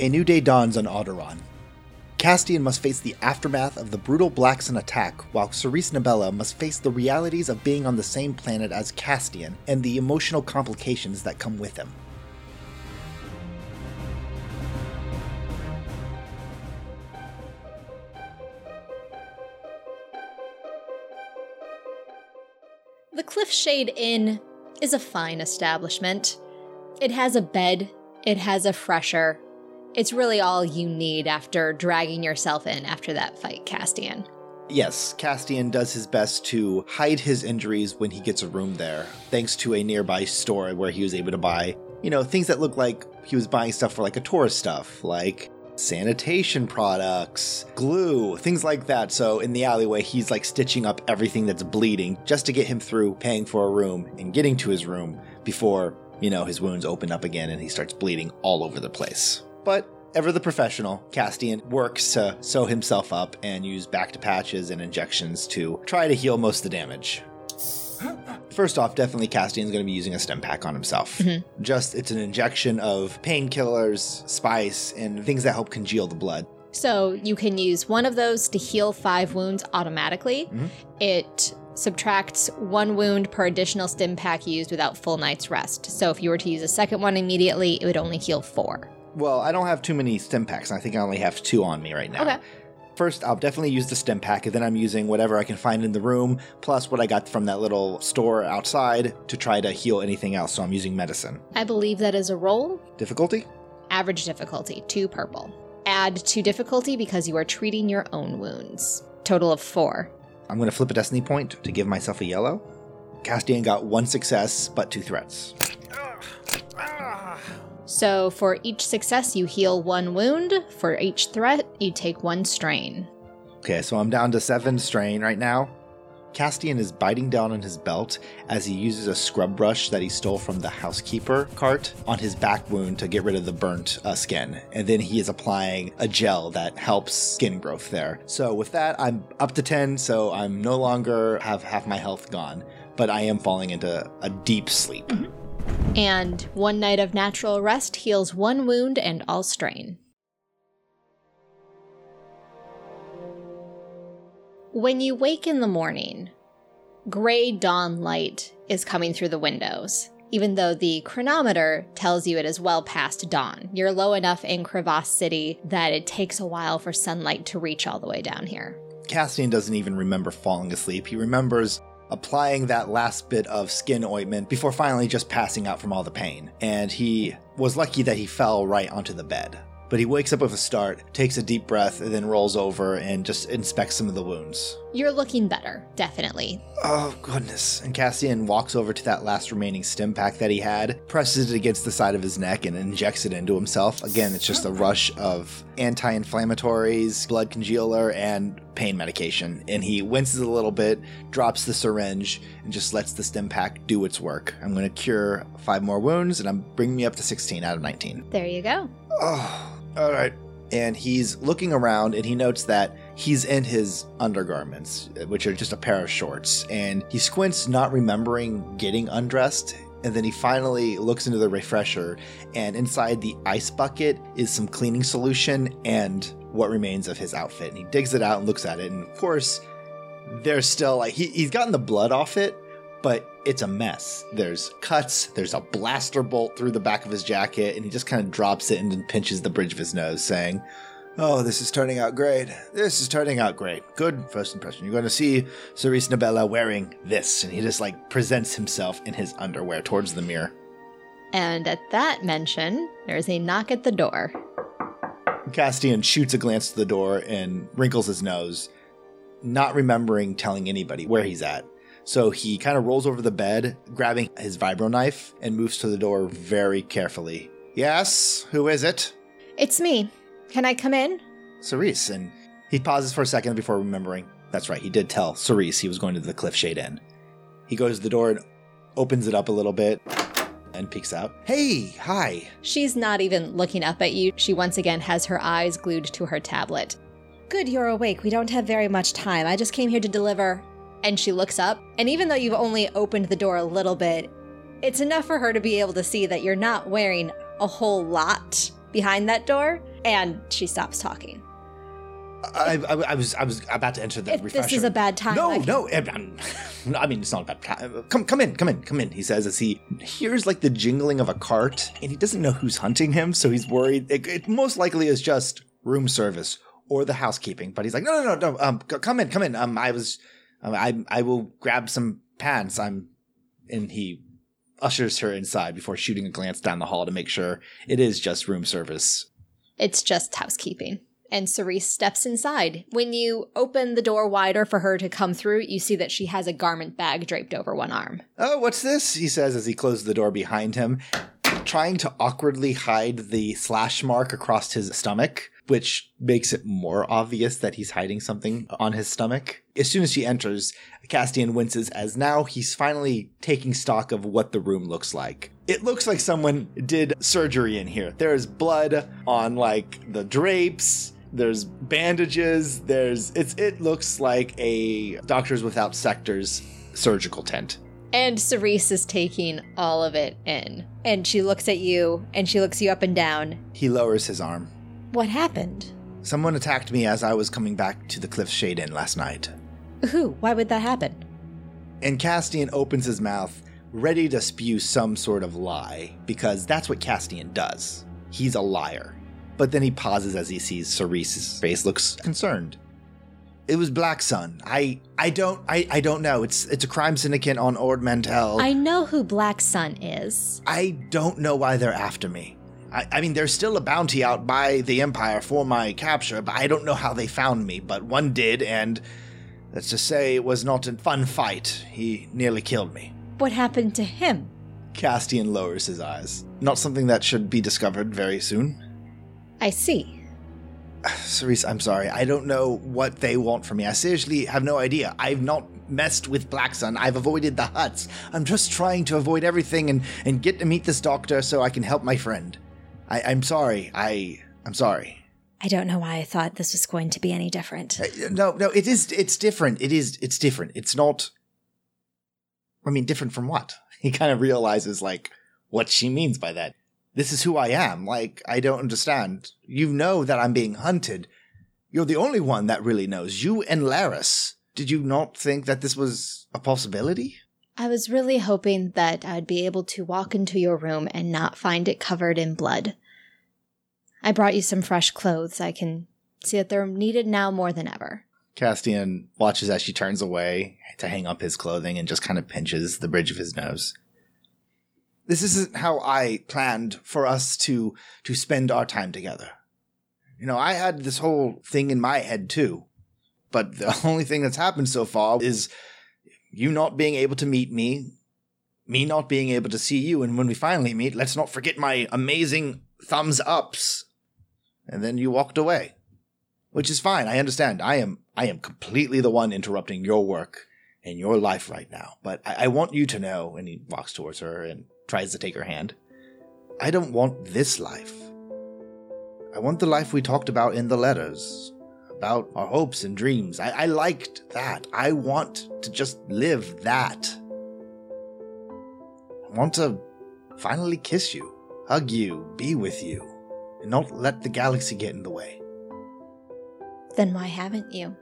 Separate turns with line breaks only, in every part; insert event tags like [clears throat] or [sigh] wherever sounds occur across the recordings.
A new day dawns on Alderaan. Castian must face the aftermath of the brutal Black Sun attack, while Cerise Nabella must face the realities of being on the same planet as Castian and the emotional complications that come with him.
The Cliffshade Inn is a fine establishment. It has a bed, it has a fresher. It's really all you need after dragging yourself in after that fight, Castian.
Yes, Castian does his best to hide his injuries when he gets a room there, thanks to a nearby store where he was able to buy, you know, things that look like he was buying stuff for like a tourist stuff, like sanitation products, glue, things like that. So in the alleyway, he's like stitching up everything that's bleeding just to get him through paying for a room and getting to his room before, you know, his wounds open up again and he starts bleeding all over the place. But ever the professional, Castian works to sew himself up and use bacta patches and injections to try to heal most of the damage. First off, definitely Castian's going to be using a stim pack on himself. Just it's an injection of painkillers, spice, and things that help congeal the blood.
So you can use one of those to heal five wounds automatically.
Mhm.
It subtracts one wound per additional stim pack used without full night's rest. So if you were to use a second one immediately, it would only heal four.
Well, I don't have too many stim packs. I think I only have two on me right now.
Okay.
First, I'll definitely use the stim pack, and then I'm using whatever I can find in the room, plus what I got from that little store outside to try to heal anything else. So I'm using medicine.
I believe that is a roll.
Difficulty?
Average difficulty, two purple. Add two difficulty because you are treating your own wounds. Total of four.
I'm going to flip a destiny point to give myself a yellow. Castian got one success, but two threats.
So for each success, you heal one wound. For each threat, you take one strain.
Okay, so I'm down to seven strain right now. Castian is biting down on his belt as he uses a scrub brush that he stole from the housekeeper cart on his back wound to get rid of the burnt uh, skin. And then he is applying a gel that helps skin growth there. So with that, I'm up to 10, so I'm no longer have half my health gone, but I am falling into a deep sleep.
And one night of natural rest heals one wound and all strain. When you wake in the morning, gray dawn light is coming through the windows, even though the chronometer tells you it is well past dawn. You're low enough in Crevasse City that it takes a while for sunlight to reach all the way down here.
Castian doesn't even remember falling asleep. He remembers applying that last bit of skin ointment before finally just passing out from all the pain. And he was lucky that he fell right onto the bed. But he wakes up with a start, takes a deep breath, and then rolls over and just inspects some of the wounds.
You're looking better, definitely.
Oh, goodness. And Castian walks over to that last remaining stim pack that he had, presses it against the side of his neck, and injects it into himself. Again, it's just a oh. rush of anti inflammatories, blood congealer, and pain medication. And he winces a little bit, drops the syringe, and just lets the stim pack do its work. I'm going to cure five more wounds, and I'm bringing me up to 16 out of 19.
There you go.
Oh, all right. And he's looking around and he notes that he's in his undergarments, which are just a pair of shorts. And he squints, not remembering getting undressed. And then he finally looks into the refresher, and inside the ice bucket is some cleaning solution and what remains of his outfit. And he digs it out and looks at it. And of course, there's still like, he, he's gotten the blood off it, but it's a mess. There's cuts, there's a blaster bolt through the back of his jacket, and he just kind of drops it and then pinches the bridge of his nose, saying, Oh, this is turning out great. This is turning out great. Good first impression. You're going to see Cerise Nabella wearing this. And he just like presents himself in his underwear towards the mirror.
And at that mention, there's a knock at the door.
Castian shoots a glance to the door and wrinkles his nose, not remembering telling anybody where he's at. So he kind of rolls over the bed, grabbing his vibro knife, and moves to the door very carefully. Yes, who is it?
It's me. Can I come in?
Cerise. And he pauses for a second before remembering. That's right, he did tell Cerise he was going to the Cliffshade Inn. He goes to the door and opens it up a little bit and peeks out. Hey, hi.
She's not even looking up at you. She once again has her eyes glued to her tablet. Good, you're awake. We don't have very much time. I just came here to deliver. And she looks up, and even though you've only opened the door a little bit, it's enough for her to be able to see that you're not wearing a whole lot behind that door. And she stops talking.
I, I, I was I was about to enter the
If
refresher.
this is a bad time,
No,
I
no. I'm- I'm- mean, it's not a bad time. Come, come in, come in, come in. He says as he hears like the jingling of a cart, and he doesn't know who's hunting him, so he's worried. It, it most likely is just room service or the housekeeping. But he's like, no, no, no, no. Um, come in, come in. Um, I was, Um, I, I will grab some pants. I'm, and he ushers her inside before shooting a glance down the hall to make sure it is just room service.
It's just housekeeping. And Cerise steps inside. When you open the door wider for her to come through, you see that she has a garment bag draped over one arm.
Oh, what's this? He says as he closes the door behind him, trying to awkwardly hide the slash mark across his stomach, which makes it more obvious that he's hiding something on his stomach. As soon as she enters, Castian winces as now he's finally taking stock of what the room looks like. It looks like someone did surgery in here. There's blood on like the drapes. There's bandages. There's it's it looks like a Doctors Without Sectors surgical tent.
And Cerise is taking all of it in. And she looks at you and she looks you up and down.
He lowers his arm.
What happened?
Someone attacked me as I was coming back to the Cliffshade Inn last night.
Who? Why would that happen?
And Castian opens his mouth, ready to spew some sort of lie, because that's what Castian does. He's a liar. But then he pauses as he sees Cerise's face looks concerned. It was Black Sun. I I don't I, I don't know. It's it's a crime syndicate on Ord Mantell.
I know who Black Sun is.
I don't know why they're after me. I, I mean, there's still a bounty out by the Empire for my capture, but I don't know how they found me. But one did, and let's just say it was not a fun fight. He nearly killed me.
What happened to him?
Castian lowers his eyes. Not something that should be discovered very soon.
I see. [sighs]
Cerise, I'm sorry. I don't know what they want from me. I seriously have no idea. I've not messed with Black Sun. I've avoided the Hutts. I'm just trying to avoid everything and, and get to meet this doctor so I can help my friend. I, I'm sorry. I I'm sorry.
I don't know why I thought this was going to be any different.
Uh, No, no, it is it's different. It is it's different. It's not I mean different from what? [laughs] He kind of realizes like what she means by that. This is who I am. Like I don't understand. You know that I'm being hunted. You're the only one that really knows. You and Laris. Did you not think that this was a possibility?
I was really hoping that I'd be able to walk into your room and not find it covered in blood. I brought you some fresh clothes. I can see that they're needed now more than ever.
Castian watches as she turns away to hang up his clothing and just kind of pinches the bridge of his nose. This isn't how I planned for us to to spend our time together. You know, I had this whole thing in my head too. But the [laughs] only thing that's happened so far is you not being able to meet me, me not being able to see you, and when we finally meet, let's not forget my amazing thumbs ups. And then you walked away which is fine. I understand. I am I am completely the one interrupting your work and your life right now. But I, I want you to know. And he walks towards her and tries to take her hand. I don't want this life. I want the life we talked about in the letters, about our hopes and dreams. I, I liked that. I want to just live that. I want to finally kiss you, hug you, be with you, and not let the galaxy get in the way.
Then why haven't you?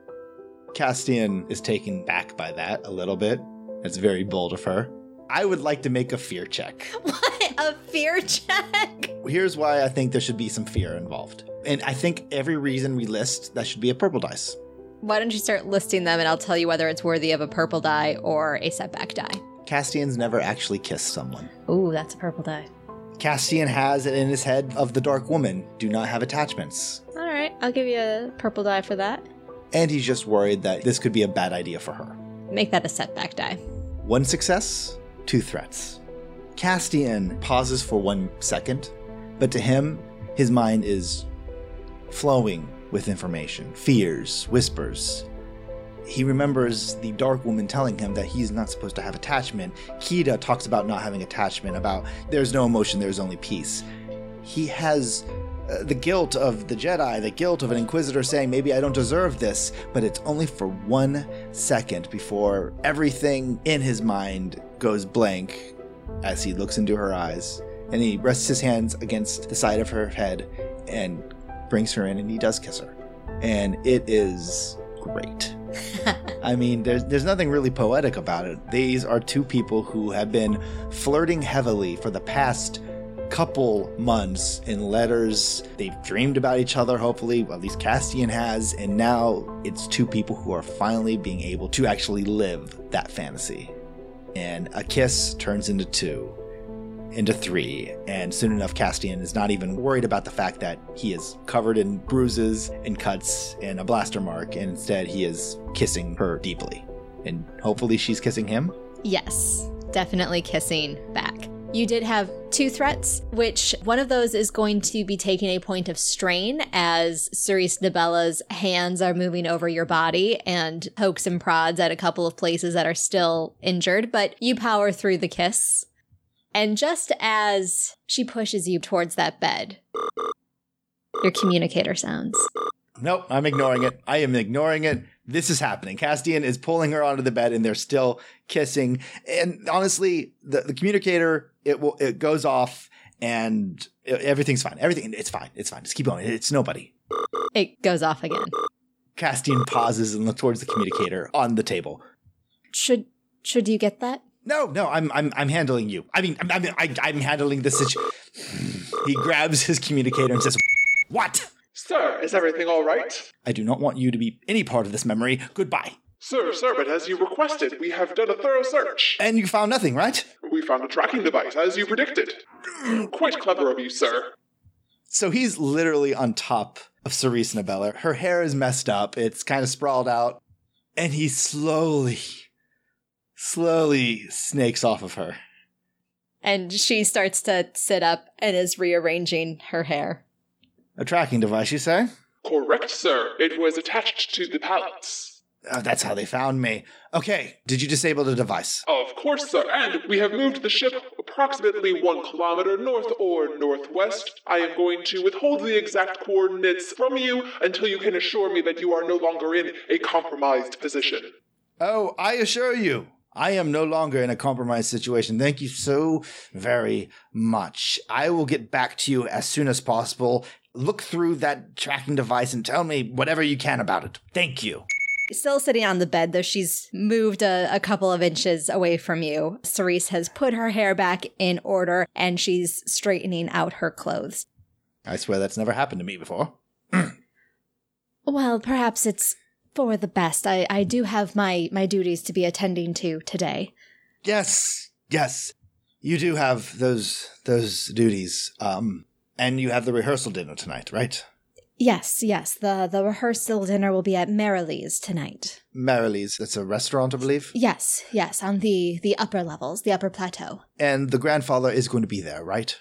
Castian is taken back by that a little bit. It's very bold of her. I would like to make a fear check. [laughs]
What? A fear check?
Here's why I think there should be some fear involved. And I think every reason we list, that should be a purple dice.
Why don't you start listing them and I'll tell you whether it's worthy of a purple die or a setback die.
Castian's never actually kissed someone.
Ooh, that's a purple die.
Castian has it in his head of the Dark Woman, do not have attachments.
All right, I'll give you a purple die for that.
And he's just worried that this could be a bad idea for her.
Make that a setback die.
One success, two threats. Castian pauses for one second, but to him, his mind is flowing with information, fears, whispers. He remembers the Dark Woman telling him that he's not supposed to have attachment. Kida talks about not having attachment, about there's no emotion, there's only peace. He has uh, the guilt of the Jedi, the guilt of an Inquisitor saying, maybe I don't deserve this, but it's only for one second before everything in his mind goes blank as he looks into her eyes. And he rests his hands against the side of her head and brings her in and he does kiss her. And it is great. [laughs] I mean, there's there's nothing really poetic about it. These are two people who have been flirting heavily for the past couple months in letters. They've dreamed about each other, hopefully, at least Castian has, and now it's two people who are finally being able to actually live that fantasy. And a kiss turns into two, into three, and soon enough, Castian is not even worried about the fact that he is covered in bruises and cuts and a blaster mark, and instead he is kissing her deeply. And hopefully, she's kissing him.
Yes, definitely kissing back. You did have two threats, which one of those is going to be taking a point of strain as Cerise Nabella's hands are moving over your body and pokes and prods at a couple of places that are still injured, but you power through the kiss. And just as she pushes you towards that bed, your communicator sounds.
Nope, I'm ignoring it. I am ignoring it. This is happening. Castian is pulling her onto the bed and they're still kissing. And honestly, the, the communicator, it will, it goes off and everything's fine. Everything, it's fine. It's fine. Just keep going. It's nobody.
It goes off again.
Castian pauses and looks towards the communicator on the table.
Should should you get that?
No, no, I'm I'm I'm handling you. I mean, I'm I'm, I, I'm handling the situation. He grabs his communicator and says, "What?
Sir, is everything all right?
I do not want you to be any part of this memory. Goodbye."
Sir, sir, but as you requested, we have done a thorough search.
And you found nothing, right?
We found a tracking device, as you predicted. Mm, quite clever of you, sir.
So he's literally on top of Cerise Nabella. Her hair is messed up. It's kind of sprawled out. And he slowly, slowly snakes off of her.
And she starts to sit up and is rearranging her hair.
A tracking device, you say?
Correct, sir. It was attached to the pallets.
Oh, that's how they found me. Okay, did you disable the device?
Of course, sir, and we have moved the ship approximately one kilometer north or northwest. I am going to withhold the exact coordinates from you until you can assure me that you are no longer in a compromised position.
Oh, I assure you, I am no longer in a compromised situation. Thank you so very much. I will get back to you as soon as possible. Look through that tracking device and tell me whatever you can about it. Thank you.
Still sitting on the bed, though she's moved a, a couple of inches away from you. Cerise has put her hair back in order and she's straightening out her clothes.
I swear that's never happened to me before. [clears throat]
Well, perhaps it's for the best. I, I do have my, my duties to be attending to today.
Yes, yes. You do have those those duties. Um and you have the rehearsal dinner tonight, right?
Yes, yes, the, the rehearsal dinner will be at Marilee's tonight.
Marilee's, that's a restaurant, I believe.
Yes, yes, on the, the upper levels, the upper plateau.
And the grandfather is going to be there, right?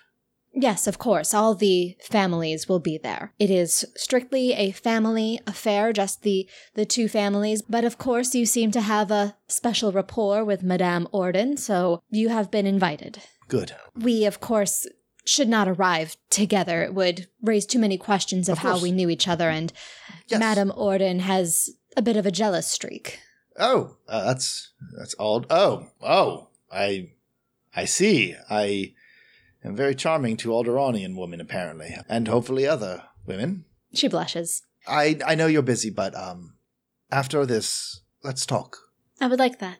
Yes, of course, all the families will be there. It is strictly a family affair, just the, the two families, but of course you seem to have a special rapport with Madame Orden, so you have been invited.
Good.
We, of course, should not arrive together. It would raise too many questions of,
Of
how we knew each other, and
Yes.
Madame Orden has a bit of a jealous streak.
Oh, uh, that's that's odd. Oh, oh, I, I see. I am very charming to Alderaanian women, apparently, and hopefully other women.
She blushes.
I I know you're busy, but um, after this, let's talk.
I would like that.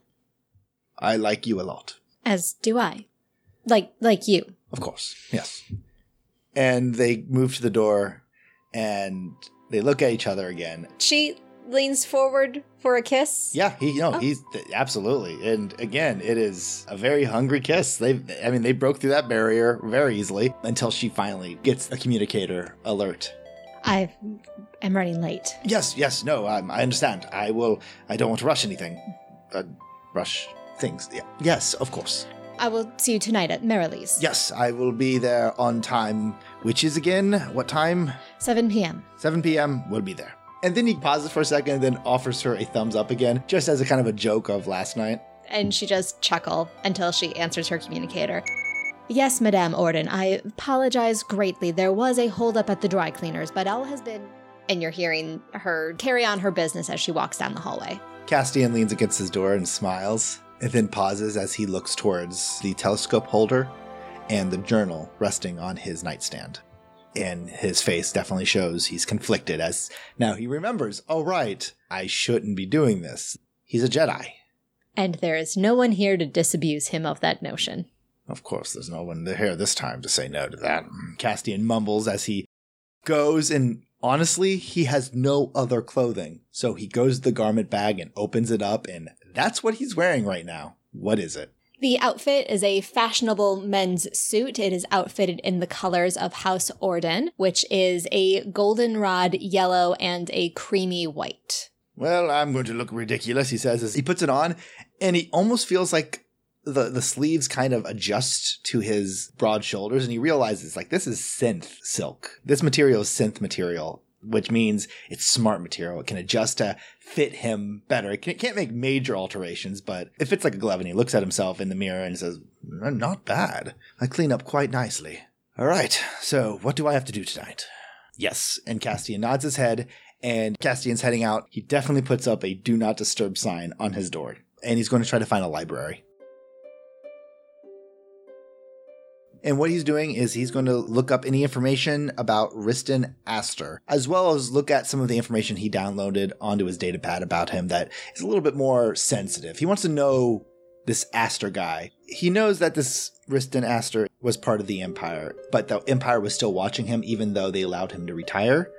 I like you a lot,
As do I. Like like you.
of course. Yes. And they move to the door, and they look at each other again.
She leans forward for a kiss.
Yeah, he no,
Oh.
he's absolutely. And again, it is a very hungry kiss. They I mean, they broke through that barrier very easily until she finally gets a communicator alert.
I am running late.
Yes, yes, no, um, I understand. I will I don't want to rush anything. Uh, rush things. Yeah. Yes, of course.
I will see you tonight at Marilee's.
Yes, I will be there on time, which is again what time?
7 p.m.
7 p.m. We'll be there. And then he pauses for a second and then offers her a thumbs up again, just as a kind of a joke of last night.
And she just chuckle until she answers her communicator. Yes, Madame Orden, I apologize greatly. There was a holdup at the dry cleaners, but all has been. And you're hearing her carry on her business as she walks down the hallway.
Castian leans against his door and smiles, and then pauses as he looks towards the telescope holder and the journal resting on his nightstand. And his face definitely shows he's conflicted as now he remembers, oh, right, I shouldn't be doing this. He's a Jedi.
And there is no one here to disabuse him of that notion.
Of course, there's no one here this time to say no to that. Castian mumbles as he goes, and honestly, he has no other clothing. So he goes to the garment bag and opens it up, and that's what he's wearing right now. What is it?
The outfit is a fashionable men's suit. It is outfitted in the colors of House Orden, which is a goldenrod yellow and a creamy white.
Well, I'm going to look ridiculous, he says as he puts it on, and he almost feels like the the sleeves kind of adjust to his broad shoulders and he realizes like this is synth silk. This material is synth material, which means it's smart material. It can adjust to fit him better. It, can, can't make major alterations, but it fits like a glove and he looks at himself in the mirror and says, mm, "Not bad. I clean up quite nicely." All right. So, what do I have to do tonight? Yes, and Castian nods his head and Castian's heading out. He definitely puts up a do not disturb sign on his door and he's going to try to find a library. And what he's doing is he's going to look up any information about Riston Aster, as well as look at some of the information he downloaded onto his datapad about him that is a little bit more sensitive. He wants to know this Aster guy. He knows that this Riston Aster was part of the Empire, but the Empire was still watching him even though they allowed him to retire.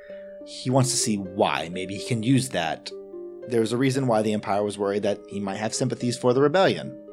He wants to see why. Maybe he can use that. There's a reason why the Empire was worried that he might have sympathies for the rebellion.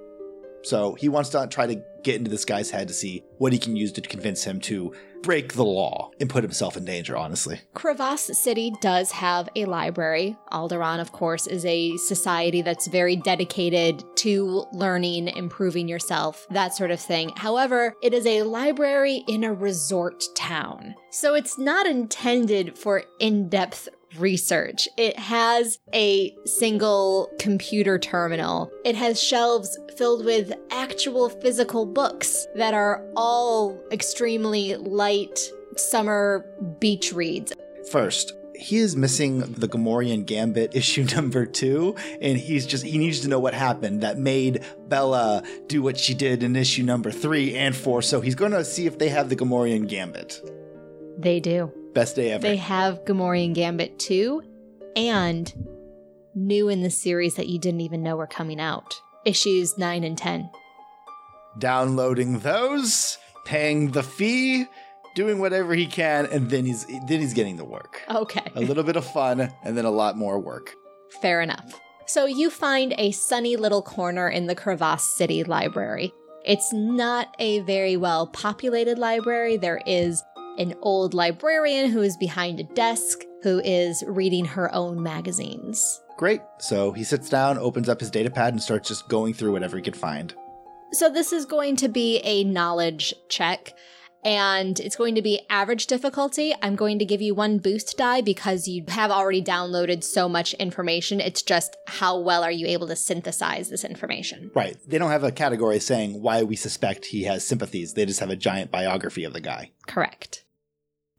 So he wants to try to get into this guy's head to see what he can use to convince him to break the law and put himself in danger, honestly.
Crevasse City does have a library. Alderaan, of course, is a society that's very dedicated to learning, improving yourself, that sort of thing. However, it is a library in a resort town. So it's not intended for in depth research. It has a single computer terminal. It has shelves filled with actual physical books that are all extremely light summer beach reads.
First, he is missing the Gamorrean Gambit [laughs] issue number two, and he's just he needs to know what happened that made Bella do what she did in issue number three and four. So he's going to see if they have the Gamorrean Gambit.
They do.
Best day ever.
They have Gamorrean Gambit 2 and new in the series that you didn't even know were coming out. Issues 9 and 10.
Downloading those, paying the fee, doing whatever he can, and then he's then he's getting the work.
Okay.
A little bit of fun and then a lot more work.
Fair enough. So you find a sunny little corner in the Crevasse City Library. It's not a very well populated library. There is an old librarian who is behind a desk who is reading her own magazines.
Great. So he sits down, opens up his datapad, and starts just going through whatever he could find.
So this is going to be a knowledge check. And it's going to be average difficulty. I'm going to give you one boost die because you have already downloaded so much information. It's just how well are you able to synthesize this information?
Right. They don't have a category saying why we suspect he has sympathies. They just have a giant biography of the guy.
Correct.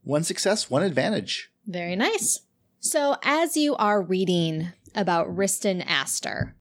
One success, one advantage.
Very nice. So, as you are reading about Riston Aster,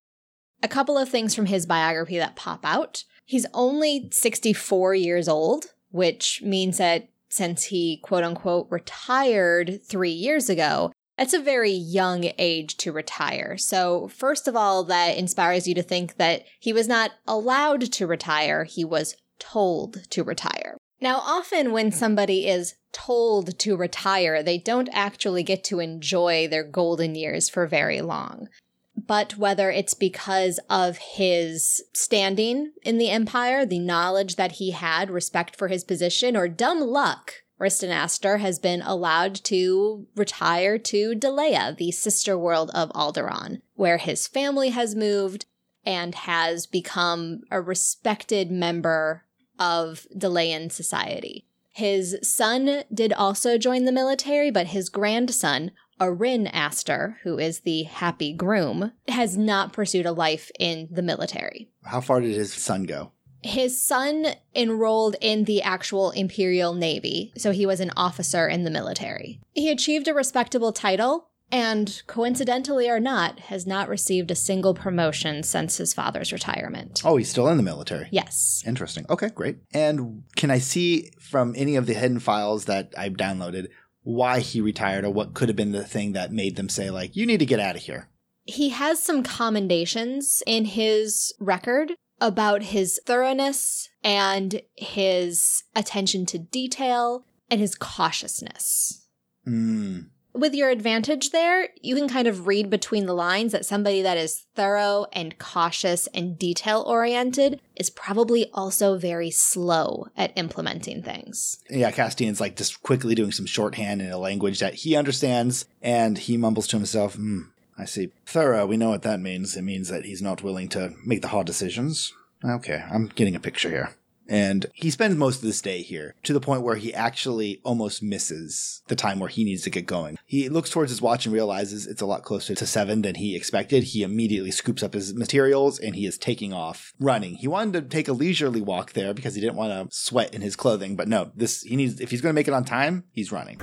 a couple of things from his biography that pop out. He's only 64 years old, which means that since he quote unquote retired three years ago, that's a very young age to retire. So, first of all, that inspires you to think that he was not allowed to retire, he was told to retire. Now, often when somebody is told to retire, they don't actually get to enjoy their golden years for very long. But whether it's because of his standing in the Empire, the knowledge that he had, respect for his position, or dumb luck, Riston Aster has been allowed to retire to Delea, the sister world of Alderaan, where his family has moved and has become a respected member of Delean society. His son did also join the military, but his grandson, Arin Aster, who is the happy groom, has not pursued a life in the military.
How far did his son go?
His son enrolled in the actual Imperial Navy, so he was an officer in the military. He achieved a respectable title and coincidentally or not, has not received a single promotion since his father's retirement.
Oh, he's still in the military.
Yes.
Interesting. Okay, great. And can I see from any of the hidden files that I've downloaded why he retired or what could have been the thing that made them say, like, you need to get out of here?
He has some commendations in his record about his thoroughness and his attention to detail and his cautiousness.
Hmm.
With your advantage there, you can kind of read between the lines that somebody that is thorough and cautious and detail oriented is probably also very slow at implementing things.
Yeah, Castian's like just quickly doing some shorthand in a language that he understands, and he mumbles to himself, hmm, I see. Thorough, we know what that means. It means that he's not willing to make the hard decisions. Okay, I'm getting a picture here. And he spends most of this day here to the point where he actually almost misses the time where he needs to get going. He looks towards his watch and realizes it's a lot closer to seven than he expected. He immediately scoops up his materials and he is taking off running. He wanted to take a leisurely walk there because he didn't want to sweat in his clothing, but no, this he needs if he's going to make it on time, he's running.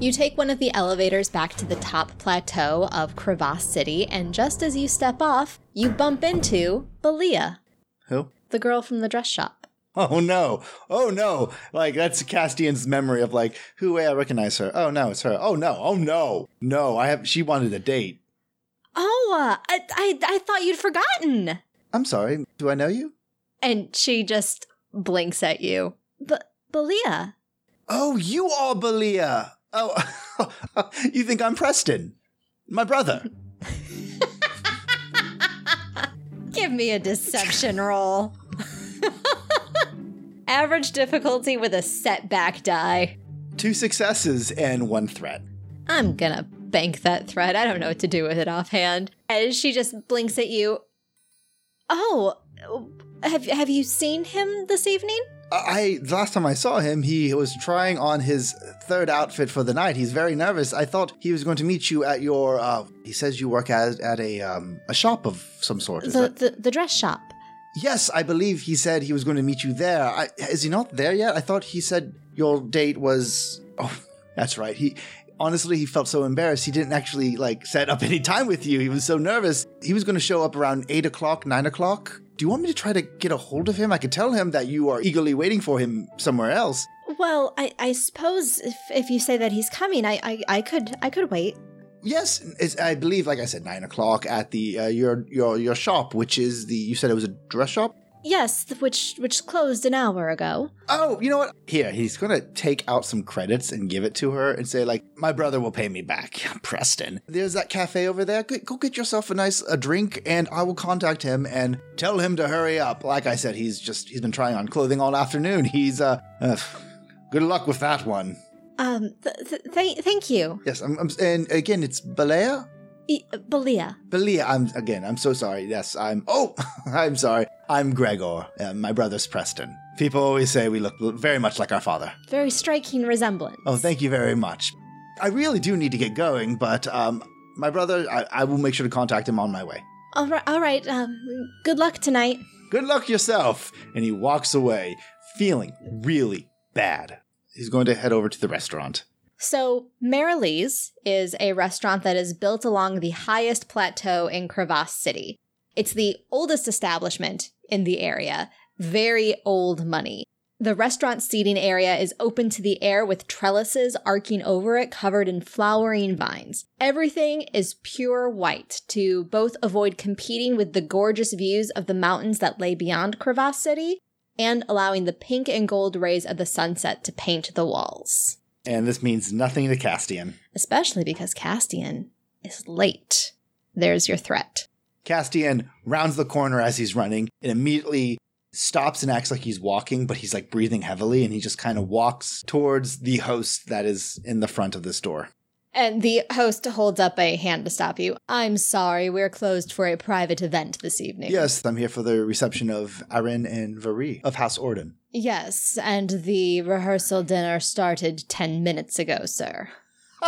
You take one of the elevators back to the top plateau of Crevasse City, and just as you step off, you bump into Belia,
Who?
the girl from the dress shop. [laughs]
Oh no! Oh no! Like that's Castian's memory of like, who? I recognize her. Oh no, it's her. Oh no! Oh no! No, I have. She wanted a date.
Oh, uh, I, I, I thought you'd forgotten.
I'm sorry. Do I know you?
And she just blinks at you. But, Belia,
Oh, you are Belia. Oh, [laughs] you think I'm Preston, my brother? [laughs]
give me a deception roll. Average difficulty with a setback die.
Two successes and one threat.
I'm gonna bank that threat. I don't know what to do with it offhand. And she just blinks at you. Oh, have have you seen him this evening?
I the last time I saw him, he was trying on his third outfit for the night. He's very nervous. I thought he was going to meet you at your. Uh, he says you work at at a um, a shop of some sort. Is
The,
that?
the the dress shop.
Yes, I believe he said he was going to meet you there. I, is he not there yet? I thought he said your date was. Oh, that's right. He honestly he felt so embarrassed he didn't actually like set up [laughs] any time with you. He was so nervous. He was going to show up around eight o'clock, nine o'clock. Do you want me to try to get a hold of him? I could tell him that you are eagerly waiting for him somewhere else.
Well, I, I suppose if, if you say that he's coming, I, I, I could I could wait.
Yes, it's, I believe, like I said, nine o'clock at the uh, your your your shop, which is the you said it was a dress shop.
Yes, which which closed an hour ago.
Oh, you know what? Here, he's gonna take out some credits and give it to her and say, like, my brother will pay me back, [laughs] Preston. There's that cafe over there. Go, go get yourself a nice a drink, and I will contact him and tell him to hurry up. Like I said, he's just he's been trying on clothing all afternoon. He's uh, uh [sighs] good luck with that one.
Um, th- th- th- thank you,
Yes, I'm, I'm and again, it's Balea.
e- Belia.
Belia, I'm again. I'm so sorry. Yes, I'm. Oh, [laughs] I'm sorry. I'm Gregor. Uh, my brother's Preston. People always say we look very much like our father.
Very striking resemblance.
Oh, thank you very much. I really do need to get going, but um, my brother, I, I will make sure to contact him on my way.
All right, all right. Um, good luck tonight.
Good luck yourself. And he walks away, feeling really bad. He's going to head over to the restaurant.
So, Marilee's is a restaurant that is built along the highest plateau in Crevasse City. It's the oldest establishment in the area, very old money. The restaurant seating area is open to the air with trellises arcing over it covered in flowering vines. Everything is pure white to both avoid competing with the gorgeous views of the mountains that lay beyond Crevasse City and allowing the pink and gold rays of the sunset to paint the walls
And this means nothing to Castian.
especially because Castian is late. There's your threat.
Castian rounds the corner as he's running and immediately stops and acts like he's walking, but he's like breathing heavily and he just kind of walks towards the host that is in the front of this store.
And the host holds up a hand to stop you. I'm sorry, we're closed for a private event this evening.
Yes, I'm here for the reception of Aaron and Vari of House Orden.
Yes, and the rehearsal dinner started 10 minutes ago, sir. [laughs]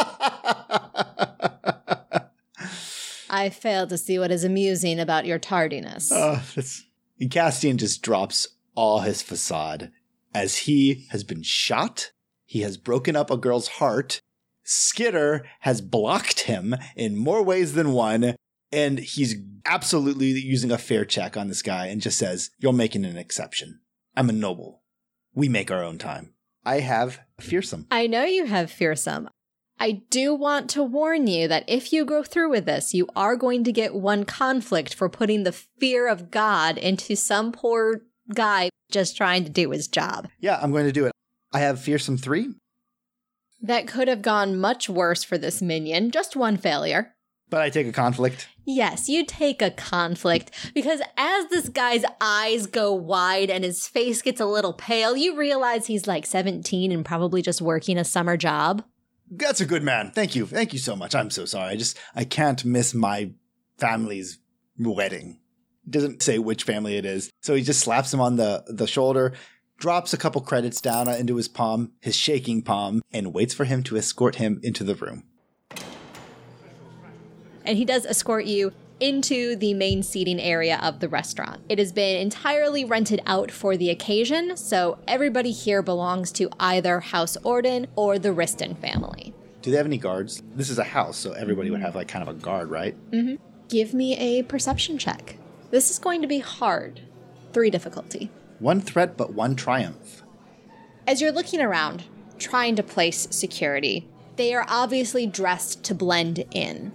I fail to see what is amusing about your tardiness.
Uh, that's... Castian just drops all his facade as he has been shot, he has broken up a girl's heart, Skitter has blocked him in more ways than one, and he's absolutely using a fear check on this guy and just says, You're making an exception. I'm a noble. We make our own time. I have fearsome.
I know you have fearsome. I do want to warn you that if you go through with this, you are going to get one conflict for putting the fear of God into some poor guy just trying to do his job.
Yeah, I'm going to do it. I have fearsome three.
That could have gone much worse for this minion. Just one failure.
But I take a conflict.
Yes, you take a conflict because as this guy's eyes go wide and his face gets a little pale, you realize he's like 17 and probably just working a summer job.
That's a good man. Thank you. Thank you so much. I'm so sorry. I just, I can't miss my family's wedding. Doesn't say which family it is. So he just slaps him on the, the shoulder, drops a couple credits down into his palm, his shaking palm, and waits for him to escort him into the room.
And he does escort you into the main seating area of the restaurant. It has been entirely rented out for the occasion, so everybody here belongs to either House Orden or the Riston family.
Do they have any guards? This is a house, so everybody would have like kind of a guard, right?
Mm-hmm. Give me a perception check. This is going to be hard. Three difficulty.
One threat, but one triumph.
As you're looking around, trying to place security, they are obviously dressed to blend in.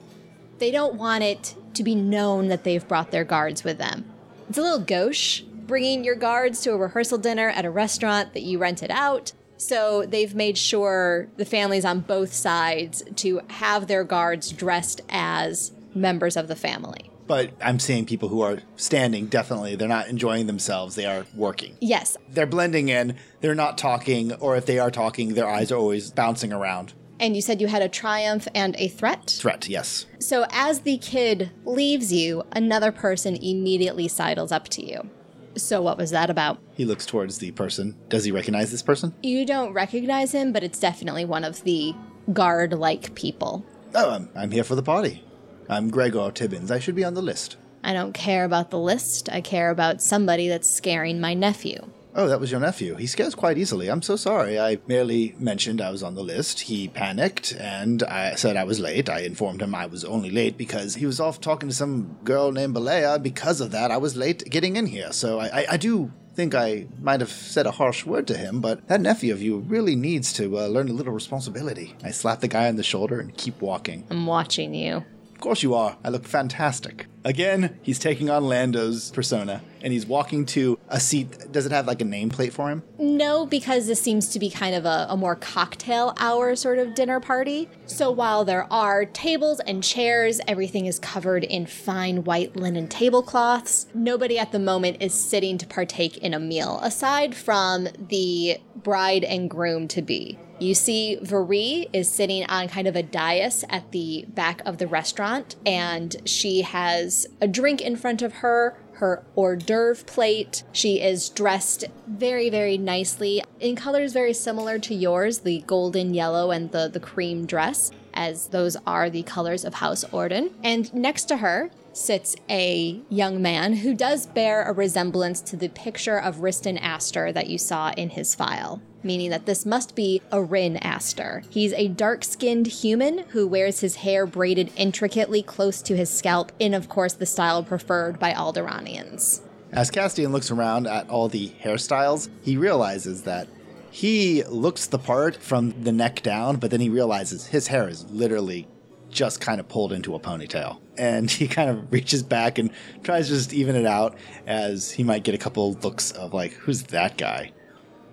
They don't want it to be known that they've brought their guards with them. It's a little gauche bringing your guards to a rehearsal dinner at a restaurant that you rented out. So they've made sure the families on both sides to have their guards dressed as members of the family.
But I'm seeing people who are standing, definitely. They're not enjoying themselves, they are working.
Yes.
They're blending in, they're not talking, or if they are talking, their eyes are always bouncing around.
And you said you had a triumph and a threat?
Threat, yes.
So as the kid leaves you, another person immediately sidles up to you. So what was that about?
He looks towards the person. Does he recognize this person?
You don't recognize him, but it's definitely one of the guard like people.
Oh, I'm, I'm here for the party. I'm Gregor Tibbins. I should be on the list.
I don't care about the list. I care about somebody that's scaring my nephew.
Oh, that was your nephew. He scares quite easily. I'm so sorry. I merely mentioned I was on the list. He panicked and I said I was late. I informed him I was only late because he was off talking to some girl named Balea. Because of that, I was late getting in here. So I, I, I do think I might have said a harsh word to him, but that nephew of you really needs to uh, learn a little responsibility. I slap the guy on the shoulder and keep walking.
I'm watching you.
Of course you are. I look fantastic. Again, he's taking on Lando's persona and he's walking to a seat. Does it have like a nameplate for him?
No, because this seems to be kind of a, a, more cocktail hour sort of dinner party. So while there are tables and chairs, everything is covered in fine white linen tablecloths. Nobody at the moment is sitting to partake in a meal, aside from the bride and groom to be. You see, Varie is sitting on kind of a dais at the back of the restaurant, and she has a drink in front of her, her hors d'oeuvre plate. She is dressed very, very nicely in colors very similar to yours the golden yellow and the, the cream dress, as those are the colors of House Orden. And next to her sits a young man who does bear a resemblance to the picture of Riston Aster that you saw in his file meaning that this must be Arin Aster. He's a dark skinned human who wears his hair braided intricately close to his scalp, in, of course, the style preferred by Alderaanians.
As Castian looks around at all the hairstyles, he realizes that he looks the part from the neck down, but then he realizes his hair is literally just kind of pulled into a ponytail. And [laughs] he kind of reaches back and tries to just even it out as he might get a couple looks of like, who's that guy?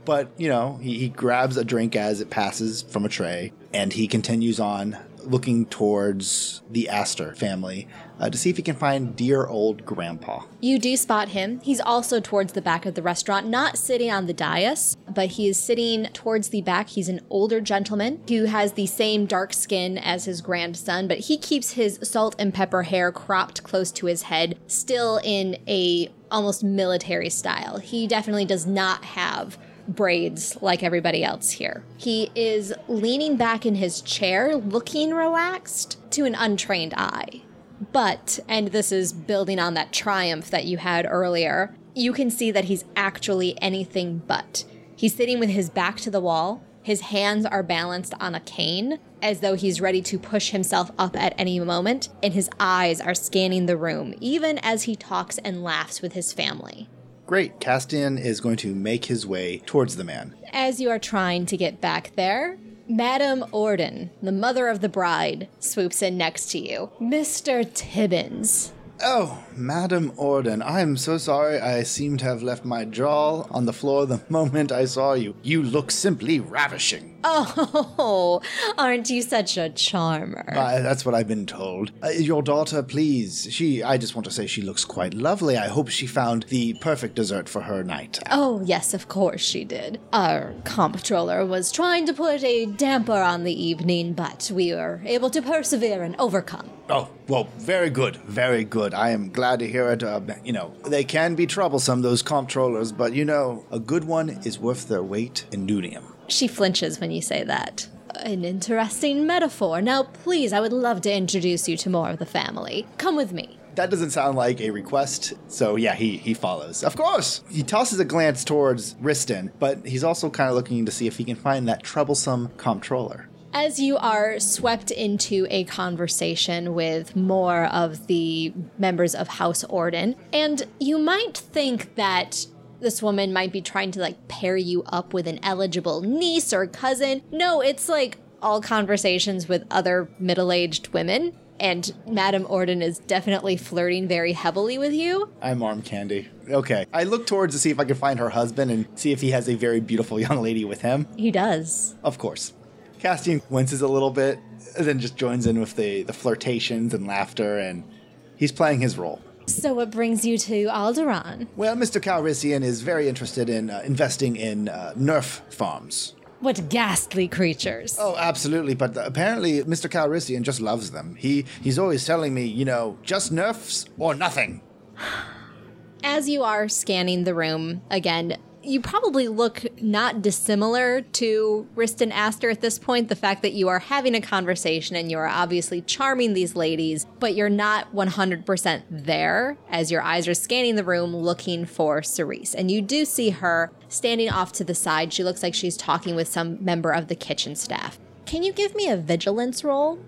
But, you know, he, he grabs a drink as it passes from a tray and he continues on looking towards the Aster family uh, to see if he can find dear old grandpa.
You do spot him. He's also towards the back of the restaurant, not sitting on the dais, but he is sitting towards the back. He's an older gentleman who has the same dark skin as his grandson, but he keeps his salt and pepper hair cropped close to his head, still in a almost military style. He definitely does not have braids like everybody else here. He is leaning back in his chair, looking relaxed to an untrained eye. But, and this is building on that triumph that you had earlier, you can see that he's actually anything but. He's sitting with his back to the wall, His hands are balanced on a cane, as though he's ready to push himself up at any moment, and his eyes are scanning the room, even as he talks and laughs with his family.
Great. Castian is going to make his way towards the man.
As you are trying to get back there, Madame Orden, the mother of the bride, swoops in next to you. Mr. Tibbins.
Oh, Madam Orden, I am so sorry. I seem to have left my jaw on the floor the [laughs] moment I saw you. You look simply ravishing.
Oh, [laughs] aren't you such a charmer?
Uh, that's what I've been told. Uh, your daughter, please. She, I just want to say she looks quite lovely. I hope she found the perfect dessert for her night.
Oh, yes, of course she did. Our comptroller was trying to put a damper on the evening, but we were able to persevere and overcome.
Oh, well, very good, very good. I am glad to hear it. Uh, you know, they can be troublesome, those comptrollers, but you know, a good one is worth their weight in doonium.
She flinches when you say that. An interesting metaphor. Now, please, I would love to introduce you to more of the family. Come with me.
That doesn't sound like a request, so yeah, he, he follows. Of course! He tosses a glance towards Riston, but he's also kind of looking to see if he can find that troublesome comptroller.
As you are swept into a conversation with more of the members of House Orden, and you might think that this woman might be trying to like pair you up with an eligible niece or cousin. No, it's like all conversations with other middle aged women. And Madame Orden is definitely flirting very heavily with you.
I'm arm candy. Okay. I look towards to see if I can find her husband and see if he has a very beautiful [laughs] young lady with him.
He does.
Of course. Castian winces a little bit, then just joins in with the, the flirtations and laughter, and he's playing his role.
So, what brings you to Alderaan?
Well, Mr. Calrissian is very interested in uh, investing in uh, Nerf farms.
What ghastly creatures.
Oh, absolutely. But apparently, Mr. Calrissian just loves them. He he's always telling me, you know, just nerfs or nothing.
As you are scanning the room again, you probably look not dissimilar to Riston Aster at this point. The fact that you are having a conversation and you are obviously charming these ladies, but you're not 100% there as your eyes are scanning the room looking for Cerise. And you do see her standing off to the side. She looks like she's talking with some member of the kitchen staff. Can you give me a vigilance roll?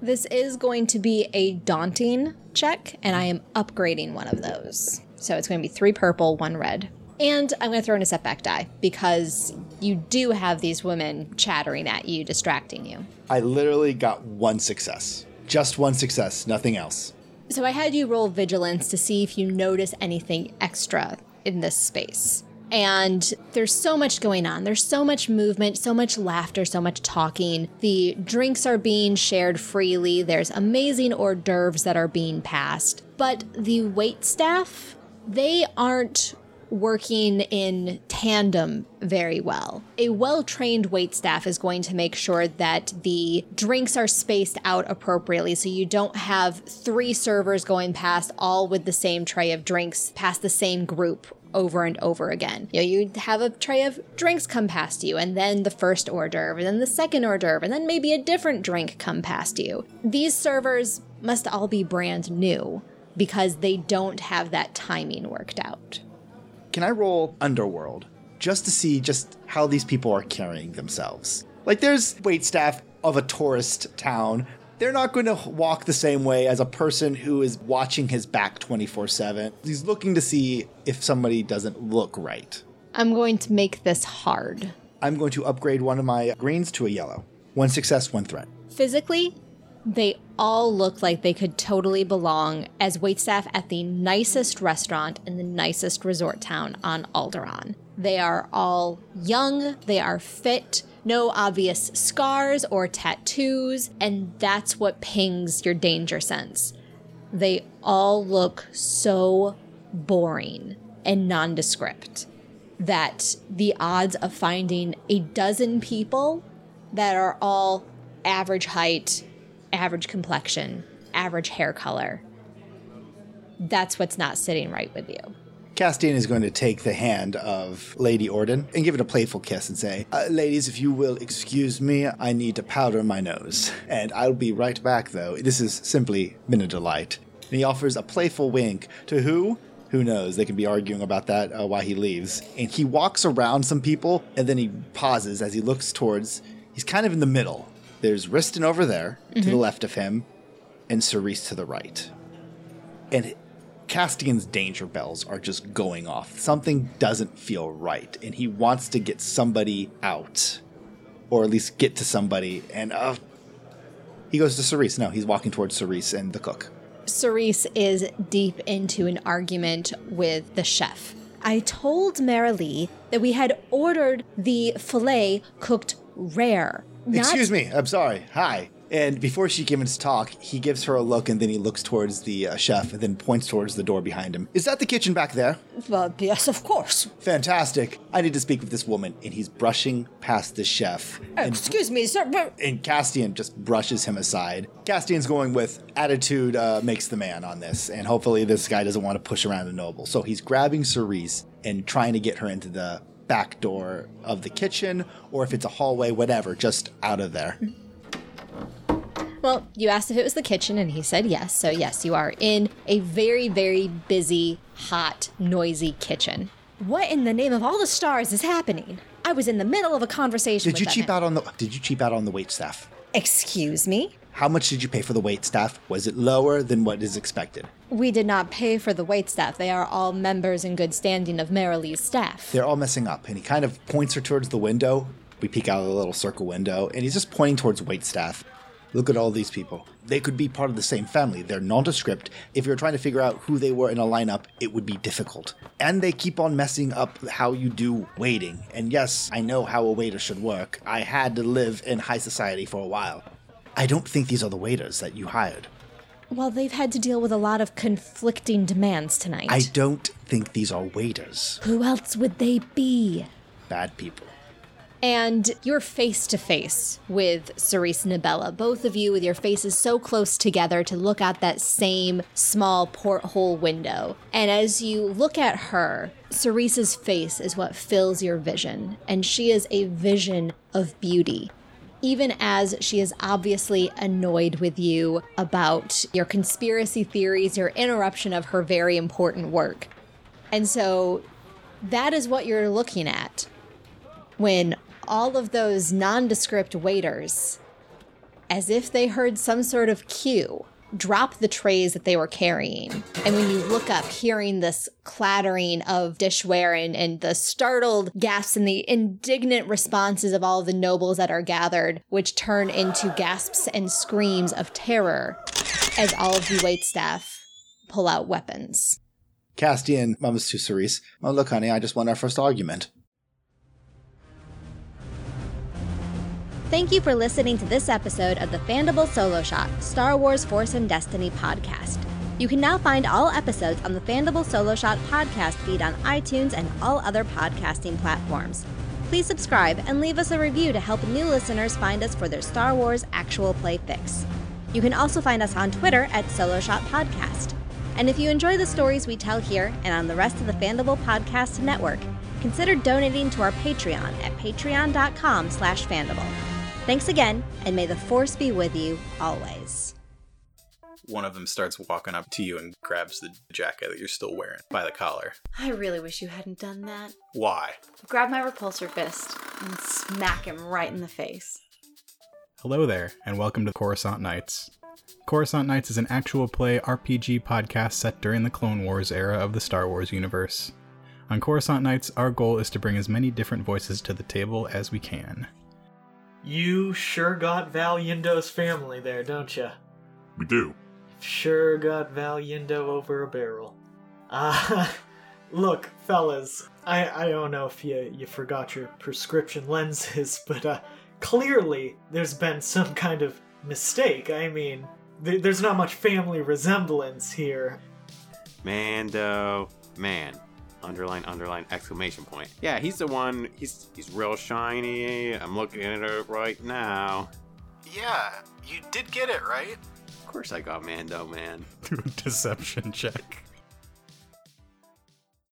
This is going to be a daunting check, and I am upgrading one of those. So it's going to be three purple, one red. And I'm going to throw in a setback die because you do have these women chattering at you, distracting you.
I literally got one success. Just one success, nothing else.
So I had you roll vigilance to see if you notice anything extra in this space. And there's so much going on. There's so much movement, so much laughter, so much talking. The drinks are being shared freely. There's amazing hors d'oeuvres that are being passed. But the wait staff, they aren't working in tandem very well. A well trained wait staff is going to make sure that the drinks are spaced out appropriately so you don't have three servers going past all with the same tray of drinks past the same group over and over again. You know, you have a tray of drinks come past you, and then the first hors d'oeuvre, and then the second hors d'oeuvre, and then maybe a different drink come past you. These servers must all be brand new because they don't have that timing worked out
can I roll Underworld just to see just how these people are carrying themselves? Like, there's wait staff of a tourist town. They're not going to walk the same way as a person who is watching his back 24 7. He's looking to see if somebody doesn't look right.
I'm going to make this hard.
I'm going to upgrade one of my greens to a yellow. One success, one threat.
Physically, they all look like they could totally belong as waitstaff at the nicest restaurant in the nicest resort town on Alderaan. They are all young, they are fit, no obvious scars or tattoos, and that's what pings your danger sense. They all look so boring and nondescript that the odds of finding a dozen people that are all average height, average complexion, average hair color. That's what's not sitting right with you.
Castian is going to take the hand of Lady Orden and give it a playful kiss and say, uh, Ladies, if you will excuse me, I need to powder my nose. And I'll be right back, though. This has simply been a delight. And he offers a playful wink to who? Who knows? They can be arguing about that uh, while he leaves. And he walks around some people and then he pauses as he looks towards. He's kind of in the middle. There's Riston over there to the left of him and Cerise to the right. And Castian's danger bells are just going off. Something doesn't feel right, and he wants to get somebody out, or at least get to somebody. And uh, he goes to Cerise. No, he's walking towards Cerise and the cook.
Cerise is deep into an argument with the chef. I told Marilee that we had ordered the filet cooked rare. Not-
Excuse me, I'm sorry. Hi. And before she can even talk, he gives her a look, and then he looks towards the uh, chef, and then points towards the door behind him. Is that the kitchen back there?
Well, yes, of course.
Fantastic. I need to speak with this woman. And he's brushing past the chef. And
Excuse me, sir. but-
and Castian just brushes him aside. Castian's going with attitude uh, makes the man on this, and hopefully this guy doesn't want to push around a noble. So he's grabbing Cerise and trying to get her into the back door of the kitchen, or if it's a hallway, whatever, just out of there.
Well, you asked if it was the kitchen, and he said yes. So, yes, you are in a very, very busy, hot, noisy kitchen. What in the name of all the stars is happening? I was in the middle of a conversation
Did
with
you
that
cheap
man.
out on the? Did you cheap out on the wait staff?
Excuse me?
How much did you pay for the wait staff? Was it lower than what is expected?
We did not pay for the wait staff. They are all members in good standing of Marilee's staff.
They're all messing up, and he kind of points her towards the window. We peek out of the little circle window, and he's just pointing towards waitstaff. Look at all these people. They could be part of the same family. They're nondescript. If you're trying to figure out who they were in a lineup, it would be difficult. And they keep on messing up how you do waiting. And yes, I know how a waiter should work. I had to live in high society for a while. I don't think these are the waiters that you hired.
Well, they've had to deal with a lot of conflicting demands tonight.
I don't think these are waiters.
Who else would they be?
Bad people.
And you're face to face with Cerise Nabella, both of you with your faces so close together to look out that same small porthole window. And as you look at her, Cerise's face is what fills your vision, and she is a vision of beauty. Even as she is obviously annoyed with you about your conspiracy theories, your interruption of her very important work. And so that is what you're looking at when all of those nondescript waiters, as if they heard some sort of cue, drop the trays that they were carrying. And when you look up, hearing this clattering of dishware and, and the startled gasps and the indignant responses of all the nobles that are gathered, which turn into gasps and screams of terror as all of the waitstaff pull out weapons.
Castian mumbles to Cerise, Oh, look, honey, I just won our first argument.
Thank you for listening to this episode of the Fandible Solo Shot Star Wars Force and Destiny podcast. You can now find all episodes on the Fandible Solo Shot podcast feed on iTunes and all other podcasting platforms. Please subscribe and leave us a review to help new listeners find us for their Star Wars actual play fix. You can also find us on Twitter at Solo Shot Podcast. And if you enjoy the stories we tell here and on the rest of the Fandible Podcast Network, consider donating to our Patreon at patreon.com slash Fandible. Thanks again, and may the Force be with you always.
One of them starts walking up to you and grabs the jacket that you're still wearing by the collar.
I really wish you hadn't done that.
Why?
Grab my repulsor fist and smack him right in the face.
Hello there, and welcome to Coruscant Nights. Coruscant Nights is an actual play RPG podcast set during the Clone Wars era of the Star Wars universe. On Coruscant Nights, our goal is to bring as many different voices to the table as we can.
You sure got Val Yindo's family there, don't you?
We do.
Sure got Val Yindo over a barrel. Uh, [laughs] look, fellas, I, I don't know if you, you forgot your prescription lenses, [laughs] but uh, clearly there's been some kind of mistake. I mean, th- there's not much family resemblance here.
Mando, man. Underline, underline, exclamation point. Yeah, he's the one. He's he's real shiny. I'm looking at it right now.
Yeah, you did get it, right?
Of course, I got Mando, man. [laughs]
Do a deception check.